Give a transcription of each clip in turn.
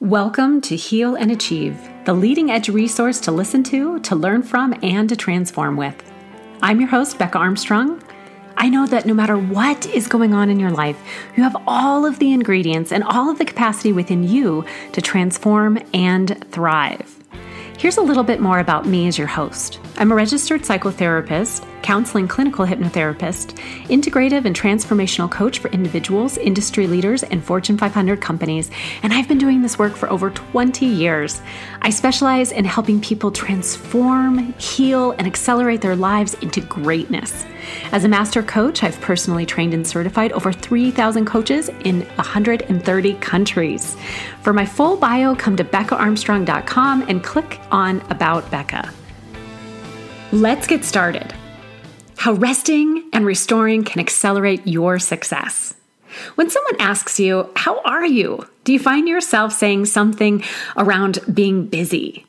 Welcome to Heal and Achieve, the leading edge resource to listen to, to learn from, and to transform with. I'm your host, Becca Armstrong. I know that no matter what is going on in your life, you have all of the ingredients and all of the capacity within you to transform and thrive. Here's a little bit more about me as your host. I'm a registered psychotherapist, counseling clinical hypnotherapist, integrative and transformational coach for individuals, industry leaders, and Fortune 500 companies, and I've been doing this work for over 20 years. I specialize in helping people transform, heal, and accelerate their lives into greatness. As a master coach, I've personally trained and certified over 3,000 coaches in 130 countries. For my full bio, come to beccaarmstrong.com and click on About Becca. Let's get started. How resting and restoring can accelerate your success. When someone asks you, How are you? do you find yourself saying something around being busy?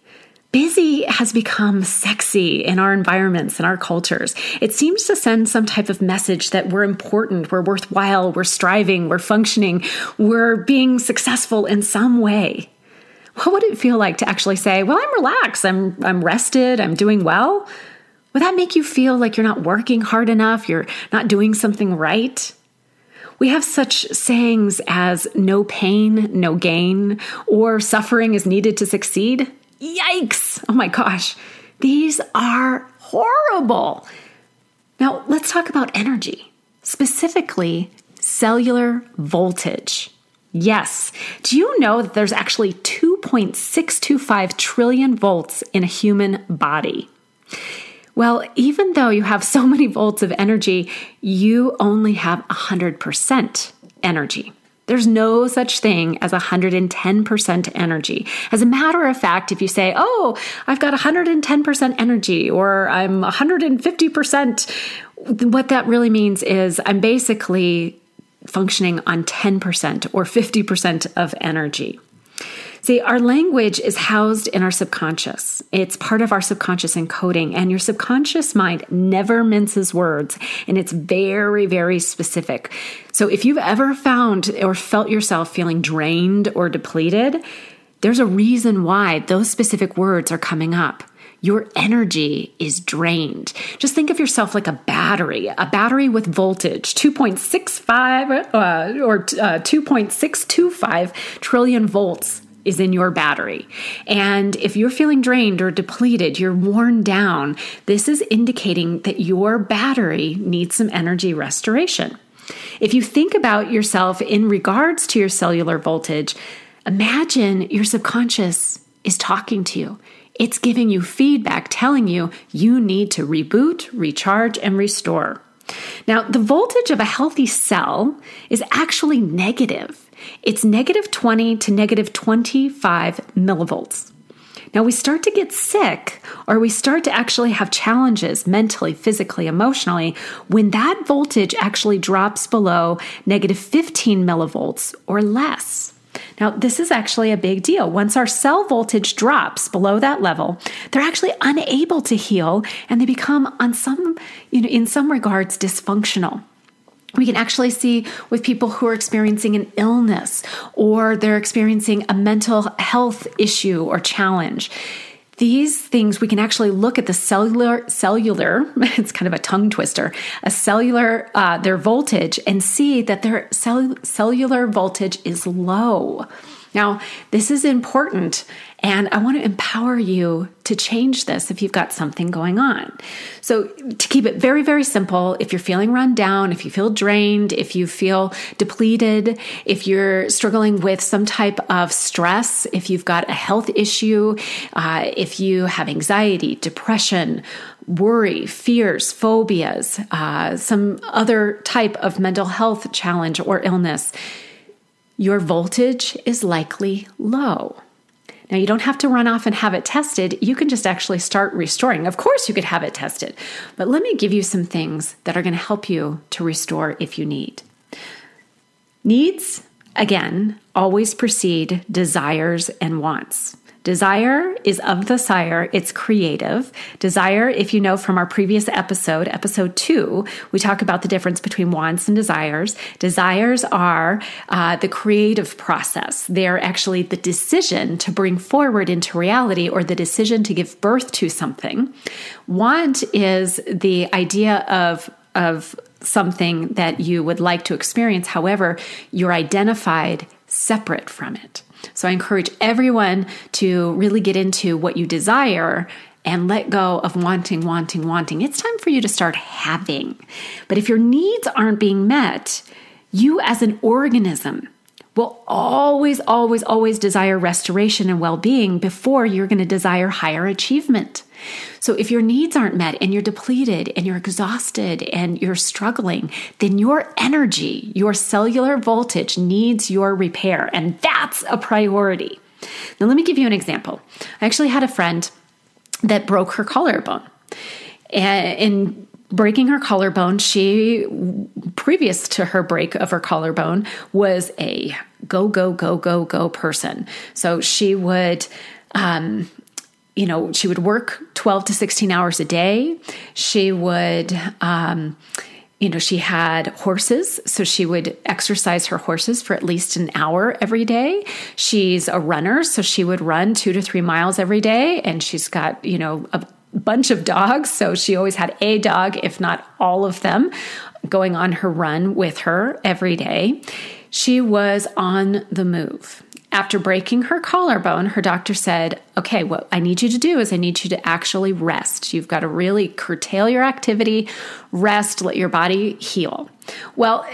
Busy has become sexy in our environments and our cultures. It seems to send some type of message that we're important, we're worthwhile, we're striving, we're functioning, we're being successful in some way. What would it feel like to actually say, "Well, I'm relaxed, I'm I'm rested, I'm doing well"? Would that make you feel like you're not working hard enough, you're not doing something right? We have such sayings as no pain, no gain, or suffering is needed to succeed. Yikes! Oh my gosh, these are horrible. Now, let's talk about energy, specifically cellular voltage. Yes, do you know that there's actually 2.625 trillion volts in a human body? Well, even though you have so many volts of energy, you only have 100% energy. There's no such thing as 110% energy. As a matter of fact, if you say, oh, I've got 110% energy or I'm 150%, what that really means is I'm basically functioning on 10% or 50% of energy. See, our language is housed in our subconscious. It's part of our subconscious encoding, and your subconscious mind never minces words, and it's very, very specific. So if you've ever found or felt yourself feeling drained or depleted, there's a reason why those specific words are coming up your energy is drained. Just think of yourself like a battery, a battery with voltage 2.65 uh, or uh, 2.625 trillion volts is in your battery. And if you're feeling drained or depleted, you're worn down, this is indicating that your battery needs some energy restoration. If you think about yourself in regards to your cellular voltage, imagine your subconscious is talking to you. It's giving you feedback telling you you need to reboot, recharge, and restore. Now, the voltage of a healthy cell is actually negative. It's negative 20 to negative 25 millivolts. Now, we start to get sick or we start to actually have challenges mentally, physically, emotionally when that voltage actually drops below negative 15 millivolts or less. Now, this is actually a big deal. Once our cell voltage drops below that level, they're actually unable to heal and they become on some, you know, in some regards dysfunctional. We can actually see with people who are experiencing an illness or they're experiencing a mental health issue or challenge. These things we can actually look at the cellular cellular it's kind of a tongue twister a cellular uh, their voltage and see that their cell, cellular voltage is low. Now this is important and I want to empower you to change this if you've got something going on. So, to keep it very, very simple, if you're feeling run down, if you feel drained, if you feel depleted, if you're struggling with some type of stress, if you've got a health issue, uh, if you have anxiety, depression, worry, fears, phobias, uh, some other type of mental health challenge or illness, your voltage is likely low. Now, you don't have to run off and have it tested. You can just actually start restoring. Of course, you could have it tested, but let me give you some things that are going to help you to restore if you need. Needs, again, always precede desires and wants. Desire is of the sire, it's creative. Desire, if you know from our previous episode, episode two, we talk about the difference between wants and desires. Desires are uh, the creative process, they're actually the decision to bring forward into reality or the decision to give birth to something. Want is the idea of of something that you would like to experience. However, you're identified separate from it. So I encourage everyone to really get into what you desire and let go of wanting, wanting, wanting. It's time for you to start having. But if your needs aren't being met, you as an organism will always, always, always desire restoration and well being before you're going to desire higher achievement. So if your needs aren't met and you're depleted and you're exhausted and you're struggling, then your energy, your cellular voltage needs your repair. And that's a priority. Now, let me give you an example. I actually had a friend that broke her collarbone. And breaking her collarbone, she, previous to her break of her collarbone, was a go, go, go, go, go person. So she would, um, you know, she would work 12 to 16 hours a day. She would, um, you know, she had horses, so she would exercise her horses for at least an hour every day. She's a runner, so she would run two to three miles every day. And she's got, you know, a bunch of dogs, so she always had a dog, if not all of them, going on her run with her every day. She was on the move. After breaking her collarbone, her doctor said, Okay, what I need you to do is I need you to actually rest. You've got to really curtail your activity, rest, let your body heal. Well,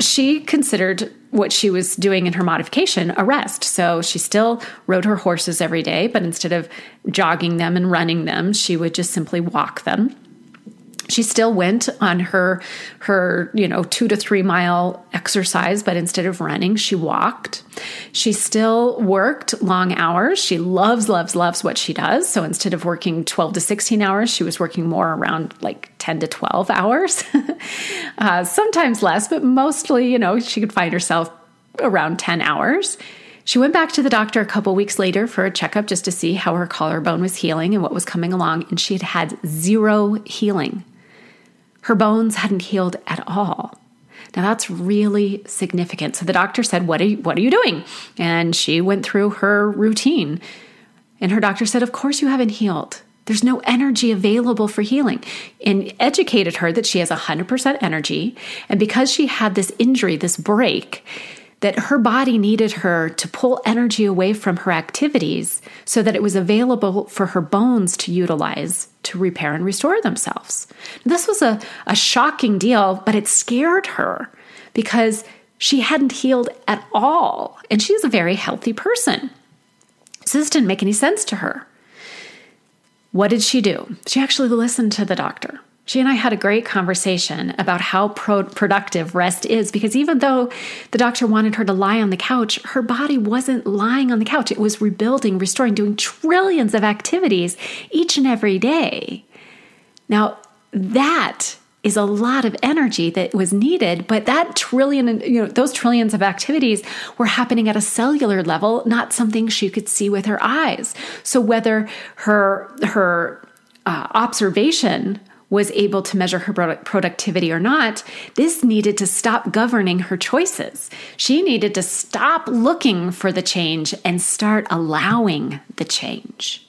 she considered what she was doing in her modification a rest. So she still rode her horses every day, but instead of jogging them and running them, she would just simply walk them she still went on her her you know 2 to 3 mile exercise but instead of running she walked. She still worked long hours. She loves loves loves what she does. So instead of working 12 to 16 hours she was working more around like 10 to 12 hours. Uh, sometimes less but mostly you know she could find herself around 10 hours. She went back to the doctor a couple weeks later for a checkup just to see how her collarbone was healing and what was coming along, and she had had zero healing. Her bones hadn't healed at all. Now that's really significant. So the doctor said, "What are you, what are you doing?" And she went through her routine. And her doctor said, "Of course you haven't healed. There's no energy available for healing." And educated her that she has 100% energy, and because she had this injury, this break, that her body needed her to pull energy away from her activities so that it was available for her bones to utilize to repair and restore themselves. This was a, a shocking deal, but it scared her because she hadn't healed at all. And she's a very healthy person. So this didn't make any sense to her. What did she do? She actually listened to the doctor. She and I had a great conversation about how pro- productive rest is because even though the doctor wanted her to lie on the couch, her body wasn't lying on the couch. It was rebuilding, restoring, doing trillions of activities each and every day. Now, that is a lot of energy that was needed, but that trillion, you know, those trillions of activities were happening at a cellular level, not something she could see with her eyes. So whether her her uh, observation was able to measure her productivity or not, this needed to stop governing her choices. She needed to stop looking for the change and start allowing the change.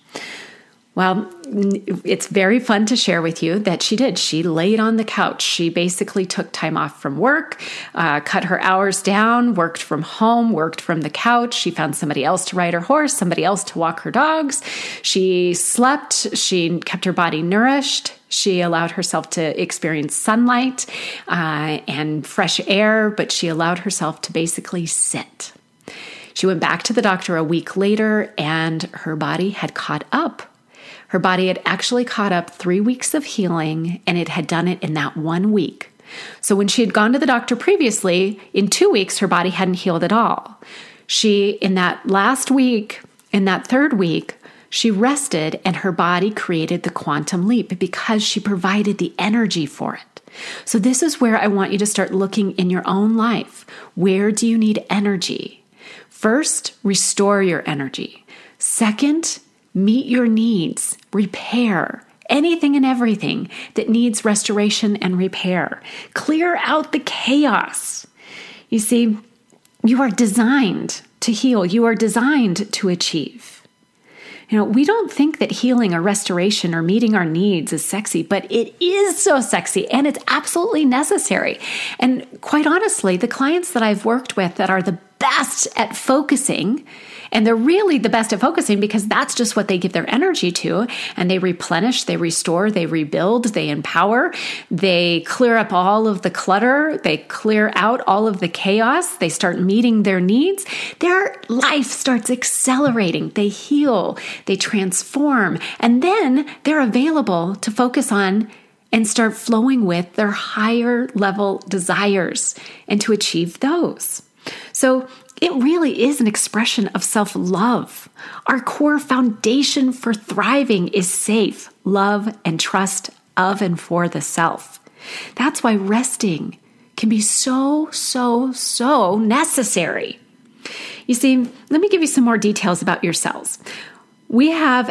Well, it's very fun to share with you that she did. She laid on the couch. She basically took time off from work, uh, cut her hours down, worked from home, worked from the couch. She found somebody else to ride her horse, somebody else to walk her dogs. She slept. She kept her body nourished. She allowed herself to experience sunlight uh, and fresh air, but she allowed herself to basically sit. She went back to the doctor a week later, and her body had caught up her body had actually caught up three weeks of healing, and it had done it in that one week. So when she had gone to the doctor previously, in two weeks, her body hadn't healed at all. She, in that last week, in that third week, she rested and her body created the quantum leap because she provided the energy for it. So, this is where I want you to start looking in your own life. Where do you need energy? First, restore your energy. Second, meet your needs, repair anything and everything that needs restoration and repair. Clear out the chaos. You see, you are designed to heal, you are designed to achieve. You know, we don't think that healing or restoration or meeting our needs is sexy, but it is so sexy and it's absolutely necessary. And quite honestly, the clients that I've worked with that are the best at focusing and they're really the best at focusing because that's just what they give their energy to. And they replenish, they restore, they rebuild, they empower, they clear up all of the clutter, they clear out all of the chaos, they start meeting their needs. Their life starts accelerating. They heal, they transform, and then they're available to focus on and start flowing with their higher level desires and to achieve those. So, it really is an expression of self love. Our core foundation for thriving is safe love and trust of and for the self. That's why resting can be so, so, so necessary. You see, let me give you some more details about your cells. We have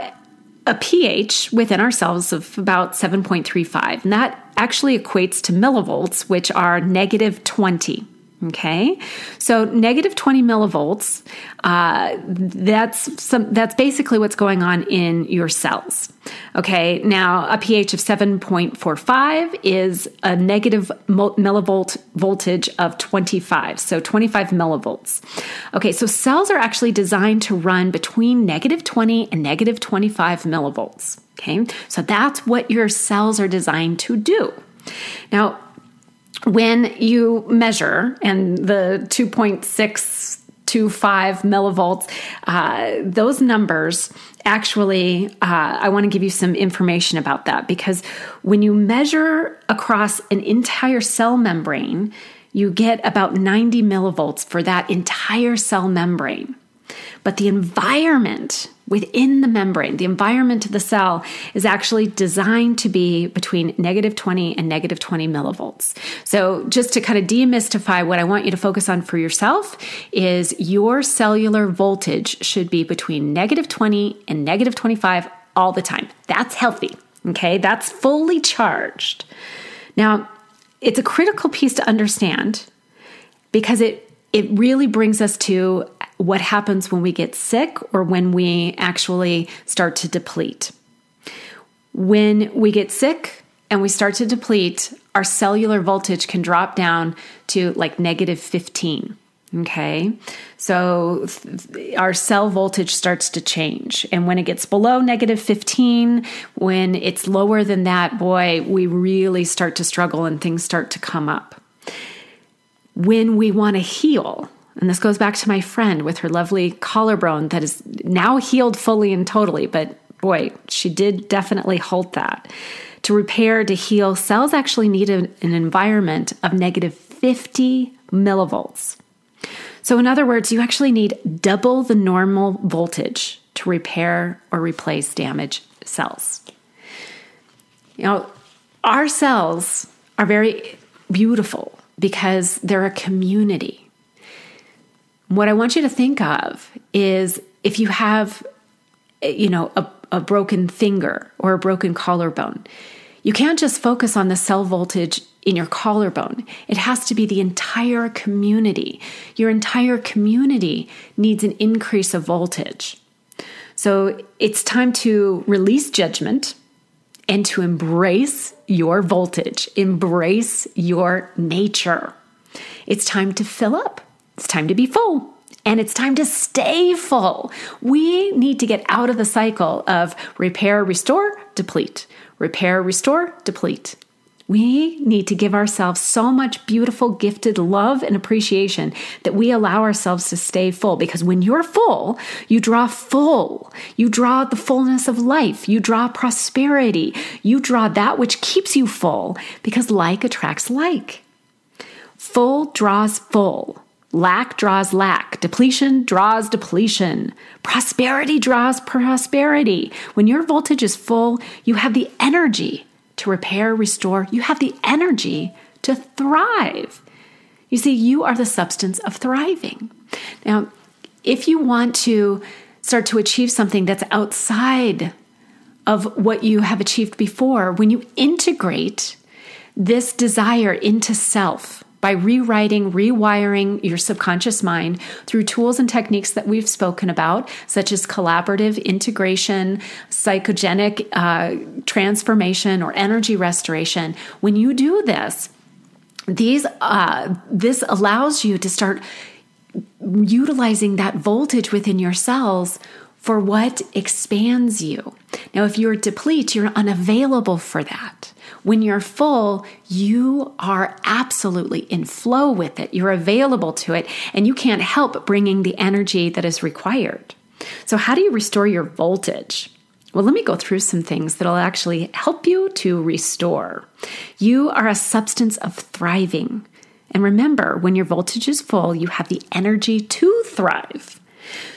a pH within ourselves of about 7.35, and that actually equates to millivolts, which are negative 20. Okay, so negative 20 millivolts, uh, that's some, that's basically what's going on in your cells. Okay, now a pH of 7.45 is a negative millivolt voltage of 25, so 25 millivolts. Okay, so cells are actually designed to run between negative 20 and negative 25 millivolts. Okay, so that's what your cells are designed to do. Now, when you measure and the 2.625 millivolts, uh, those numbers actually, uh, I want to give you some information about that because when you measure across an entire cell membrane, you get about 90 millivolts for that entire cell membrane. But the environment within the membrane, the environment of the cell is actually designed to be between negative 20 and negative 20 millivolts. So, just to kind of demystify what I want you to focus on for yourself is your cellular voltage should be between negative 20 and negative 25 all the time. That's healthy. Okay, that's fully charged. Now, it's a critical piece to understand because it it really brings us to what happens when we get sick or when we actually start to deplete. When we get sick and we start to deplete, our cellular voltage can drop down to like negative 15. Okay. So our cell voltage starts to change. And when it gets below negative 15, when it's lower than that, boy, we really start to struggle and things start to come up. When we want to heal, and this goes back to my friend with her lovely collarbone that is now healed fully and totally, but boy, she did definitely halt that. To repair, to heal, cells actually need an, environment of negative 50 millivolts. So, in other words, you actually need double the normal voltage to repair or replace damaged cells. Know, our cells are very beautiful because they're a community. What I want you to think of is if you have, you know, a, a broken finger or a broken collarbone, you can't just focus on the cell voltage in your collarbone. It has to be the entire community. Your entire community needs an increase of voltage. So it's time to release judgment and to embrace your voltage, embrace your nature. It's time to fill up. It's time to be full and it's time to stay full. We need to get out of the cycle of repair, restore, deplete, repair, restore, deplete. We need to give ourselves so much beautiful, gifted love and appreciation that we allow ourselves to stay full. Because when you're full, you draw full. You draw the fullness of life. You draw prosperity. You draw that which keeps you full because like attracts like. Full draws full. Lack draws lack. Depletion draws depletion. Prosperity draws prosperity. When your voltage is full, you have the energy to repair, restore. You have the energy to thrive. You see, you are the substance of thriving. Now, if you want to start to achieve something that's outside of what you have achieved before, when you integrate this desire into self by rewriting, rewiring your subconscious mind through tools and techniques that we've spoken about, such as collaborative integration, psychogenic uh, transformation, or energy restoration. When you do this, these uh, this allows you to start utilizing that voltage within your cells for what expands you. Now, if you're deplete, you're unavailable for that. When you're full, you are absolutely in flow with it. You're available to it, and you can't help bringing the energy that is required. So, how do you restore your voltage? Well, let me go through some things that'll actually help you to restore. You are a substance of thriving. And remember, when your voltage is full, you have the energy to thrive.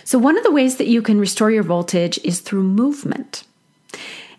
So, one of the ways that you can restore your voltage is through movement.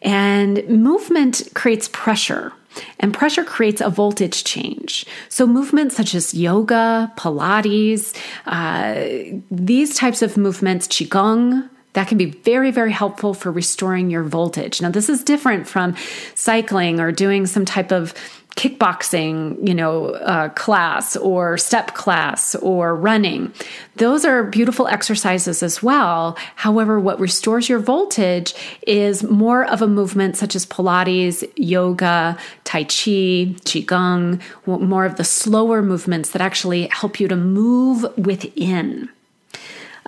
And movement creates pressure, and pressure creates a voltage change. So, movements such as yoga, Pilates, uh, these types of movements, Qigong, that can be very, very helpful for restoring your voltage. Now, this is different from cycling or doing some type of kickboxing, you know, uh, class or step class or running. Those are beautiful exercises as well. However, what restores your voltage is more of a movement such as Pilates, yoga, Tai Chi, Qigong, more of the slower movements that actually help you to move within.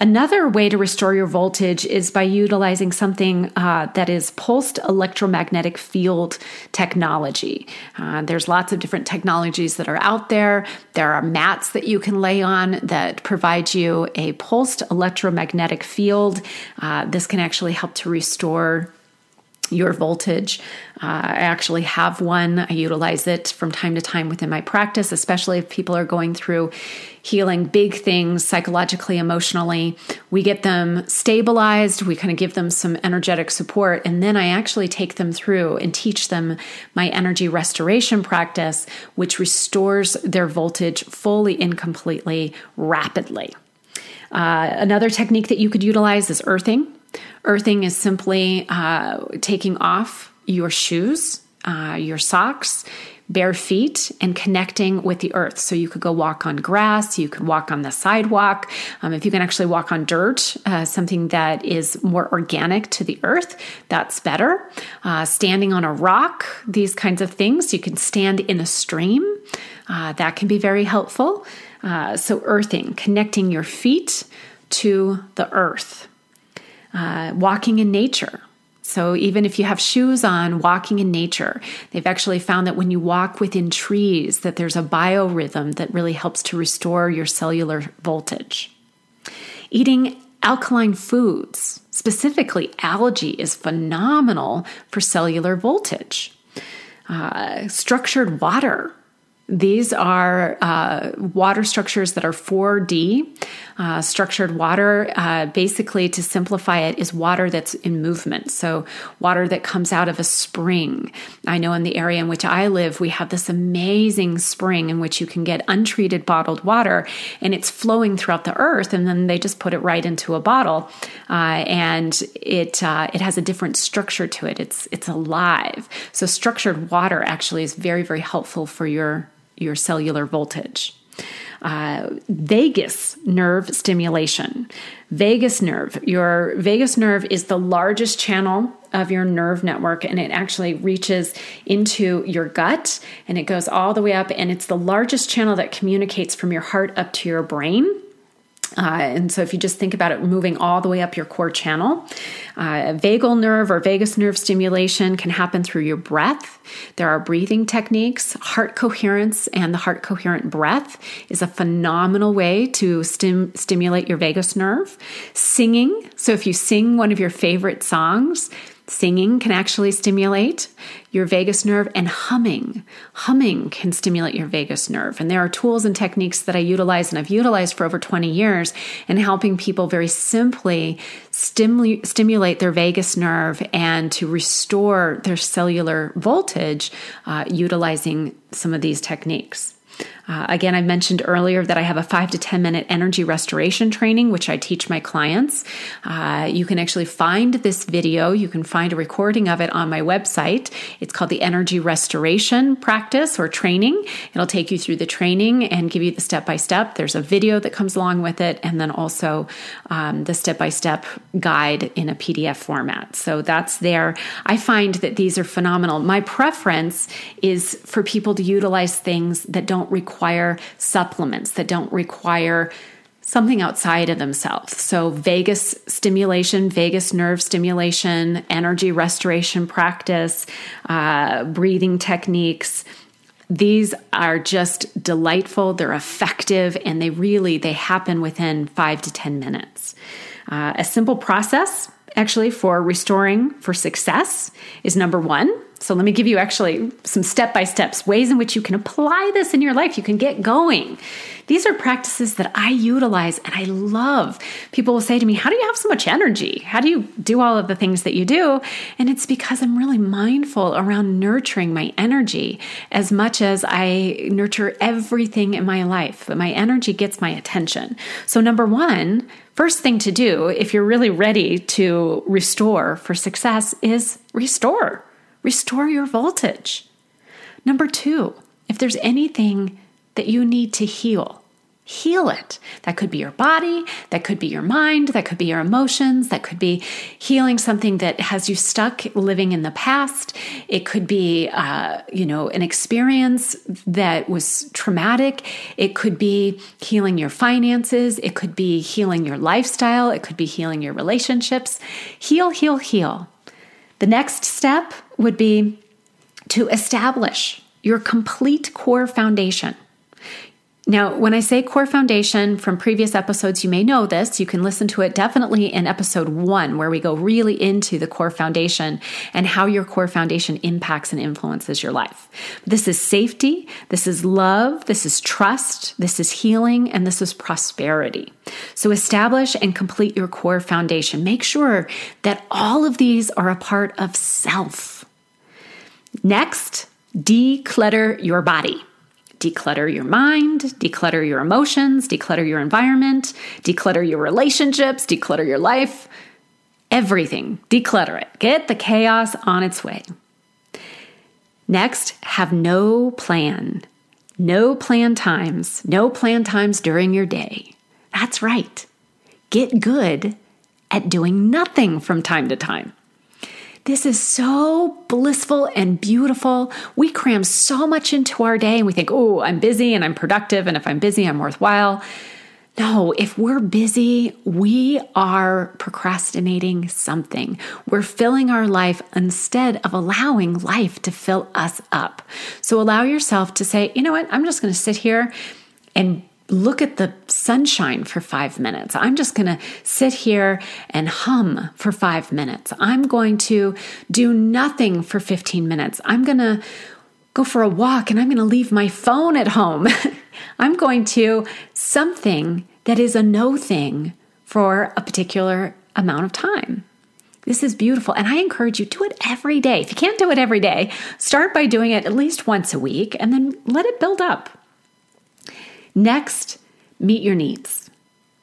Another way to restore your voltage is by utilizing something uh, that is pulsed electromagnetic field technology. Uh, there's lots of different technologies that are out there. There are mats that you can lay on that provide you a pulsed electromagnetic field. Uh, this can actually help to restore your voltage. Uh, I actually have one. I utilize it from time to time within my practice, especially if people are going through healing big things psychologically, emotionally. We get them stabilized, we kind of give them some energetic support, and then I actually take them through and teach them my energy restoration practice, which restores their voltage fully and completely rapidly. Uh, another technique that you could utilize is earthing. Earthing is simply uh, taking off your shoes, uh, your socks, bare feet, and connecting with the earth. So you could go walk on grass, you could walk on the sidewalk. Um, if you can actually walk on dirt, uh, something that is more organic to the earth, that's better. Uh, standing on a rock, these kinds of things. You can stand in a stream, uh, that can be very helpful. Uh, so, earthing, connecting your feet to the earth uh, walking in nature. So, even if you have shoes on, walking in nature, they've actually found that when you walk within trees, that there's a biorhythm that really helps to restore your cellular voltage. Eating alkaline foods, specifically algae, is phenomenal for cellular voltage. Uh, structured water these are uh, water structures that are 4D. Uh, structured water, uh, basically, to simplify it, is water that's in movement. So, water that comes out of a spring. I know in the area in which I live, we have this amazing spring in which you can get untreated bottled water and it's flowing throughout the earth. And then they just put it right into a bottle. Uh, and it, uh, it has a different structure to it, it's, it's alive. So, structured water actually is very, very helpful for your your cellular voltage. Uh, vagus nerve stimulation. Vagus nerve. Your vagus nerve is the largest channel of your nerve network and it actually reaches into your gut and it goes all the way up and it's the largest channel that communicates from your heart up to your brain. Uh, and so, if you just think about it moving all the way up your core channel, uh, vagal nerve or vagus nerve stimulation can happen through your breath. There are breathing techniques. Heart coherence and the heart coherent breath is a phenomenal way to stim- stimulate your vagus nerve. Singing. So, if you sing one of your favorite songs, Singing can actually stimulate your vagus nerve, and humming. Humming can stimulate your vagus nerve. And there are tools and techniques that I utilize and I've utilized for over 20 years in helping people very simply stimu- stimulate their vagus nerve and to restore their cellular voltage uh, utilizing some of these techniques. Uh, again, I mentioned earlier that I have a five to 10 minute energy restoration training, which I teach my clients. Uh, you can actually find this video, you can find a recording of it on my website. It's called the Energy Restoration Practice or Training. It'll take you through the training and give you the step by step. There's a video that comes along with it, and then also um, the step by step guide in a PDF format. So that's there. I find that these are phenomenal. My preference is for people to utilize things that don't require supplements, that don't require something outside of themselves. So, vagus stimulation, vagus nerve stimulation, energy restoration practice, uh, breathing techniques. These are just delightful. They're effective, and they really they happen within five to ten minutes. Uh, a simple process, actually, for restoring for success is number one so let me give you actually some step by steps, ways in which you can apply this in your life. You can get going. These are practices that I utilize and I love. People will say to me, How do you have so much energy? How do you do all of the things that you do? And it's because I'm really mindful around nurturing my energy as much as I nurture everything in my life. But my energy gets my attention. So, number one, first thing to do if you're really ready to restore for success is restore Restore your voltage. Number two, if there's anything that you need to heal, heal it. That could be your body, that could be your mind, that could be your emotions, that could be healing something that has you stuck living in the past. It could be, uh, you know, an experience that was traumatic. It could be healing your finances. It could be healing your lifestyle. It could be healing your relationships. Heal, heal, heal. The next step would be to establish your complete core foundation. Now, when I say core foundation from previous episodes, you may know this. You can listen to it definitely in episode one, where we go really into the core foundation and how your core foundation impacts and influences your life. This is safety, this is love, this is trust, this is healing, and this is prosperity. So establish and complete your core foundation. Make sure that all of these are a part of self. Next, declutter your body. Declutter your mind, declutter your emotions, declutter your environment, declutter your relationships, declutter your life. Everything. Declutter it. Get the chaos on its way. Next, have no plan. No plan times. No plan times during your day. That's right. Get good at doing nothing from time to time. This is so blissful and beautiful. We cram so much into our day and we think, oh, I'm busy and I'm productive. And if I'm busy, I'm worthwhile. No, if we're busy, we are procrastinating something. We're filling our life instead of allowing life to fill us up. So allow yourself to say, you know what, I'm just going to sit here and look at the sunshine for five minutes. I'm just going to sit here and hum for five minutes. I'm going to do nothing for 15 minutes. I'm going to go for a walk and I'm going to leave my phone at home. I'm going to something that is a no thing for a particular amount of time. This is beautiful. And I encourage you do it every day. If you can't do it every day, start by doing it at least once a week and then let it build up. Next, meet your needs.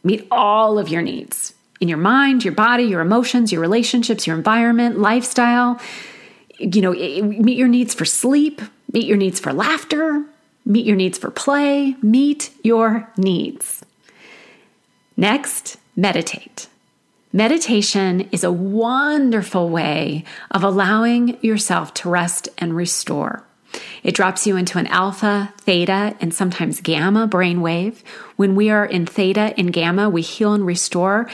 Meet all of your needs in your mind, your body, your emotions, your relationships, your environment, lifestyle. You know, eh, meet your needs for sleep, meet your needs for laughter, meet your needs for play, meet your needs. Next, meditate. Meditation is a wonderful way of allowing yourself to rest and restore. It drops you into an alpha, theta, and sometimes gamma brainwave. When we are in theta and gamma, we heal and restore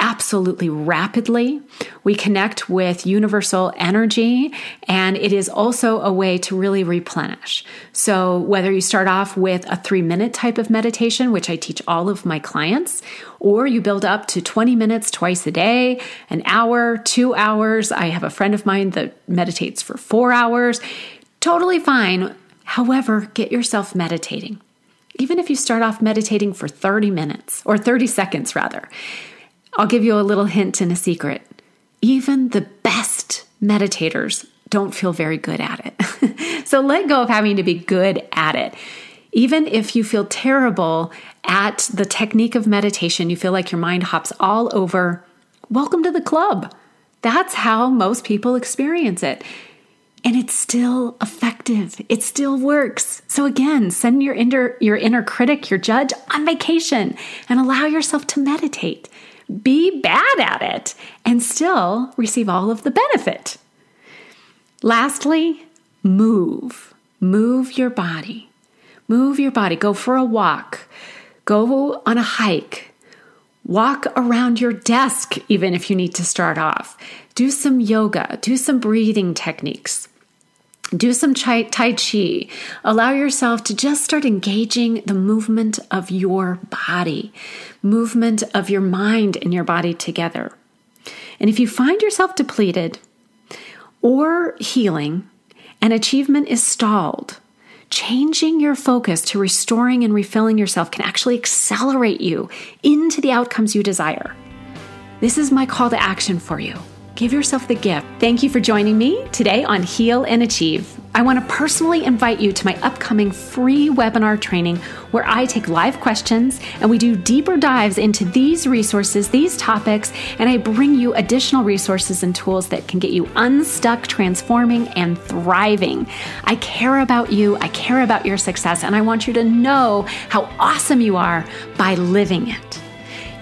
absolutely rapidly. We connect with universal energy, and it is also a way to really replenish. So, whether you start off with a three minute type of meditation, which I teach all of my clients, or you build up to 20 minutes twice a day, an hour, two hours. I have a friend of mine that meditates for four hours. Totally fine. However, get yourself meditating. Even if you start off meditating for 30 minutes or 30 seconds, rather, I'll give you a little hint and a secret. Even the best meditators don't feel very good at it. so let go of having to be good at it. Even if you feel terrible at the technique of meditation, you feel like your mind hops all over, welcome to the club. That's how most people experience it. And it's still effective. It still works. So again, send your inner your inner critic, your judge on vacation and allow yourself to meditate. Be bad at it and still receive all of the benefit. Lastly, move. Move your body. Move your body. Go for a walk. Go on a hike. Walk around your desk, even if you need to start off. Do some yoga. Do some breathing techniques. Do some Tai Chi. Allow yourself to just start engaging the movement of your body, movement of your mind and your body together. And if you find yourself depleted or healing and achievement is stalled, changing your focus to restoring and refilling yourself can actually accelerate you into the outcomes you desire. This is my call to action for you. Give yourself the gift. Thank you for joining me today on Heal and Achieve. I want to personally invite you to my upcoming free webinar training where I take live questions and we do deeper dives into these resources, these topics, and I bring you additional resources and tools that can get you unstuck, transforming, and thriving. I care about you, I care about your success, and I want you to know how awesome you are by living it.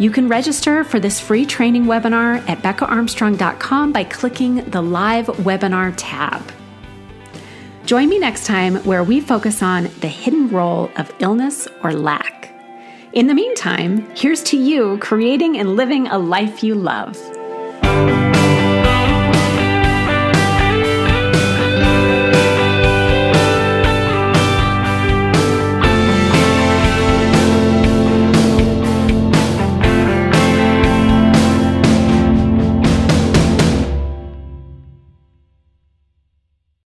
You can register for this free training webinar at beccaarmstrong.com by clicking the live webinar tab. Join me next time where we focus on the hidden role of illness or lack. In the meantime, here's to you creating and living a life you love.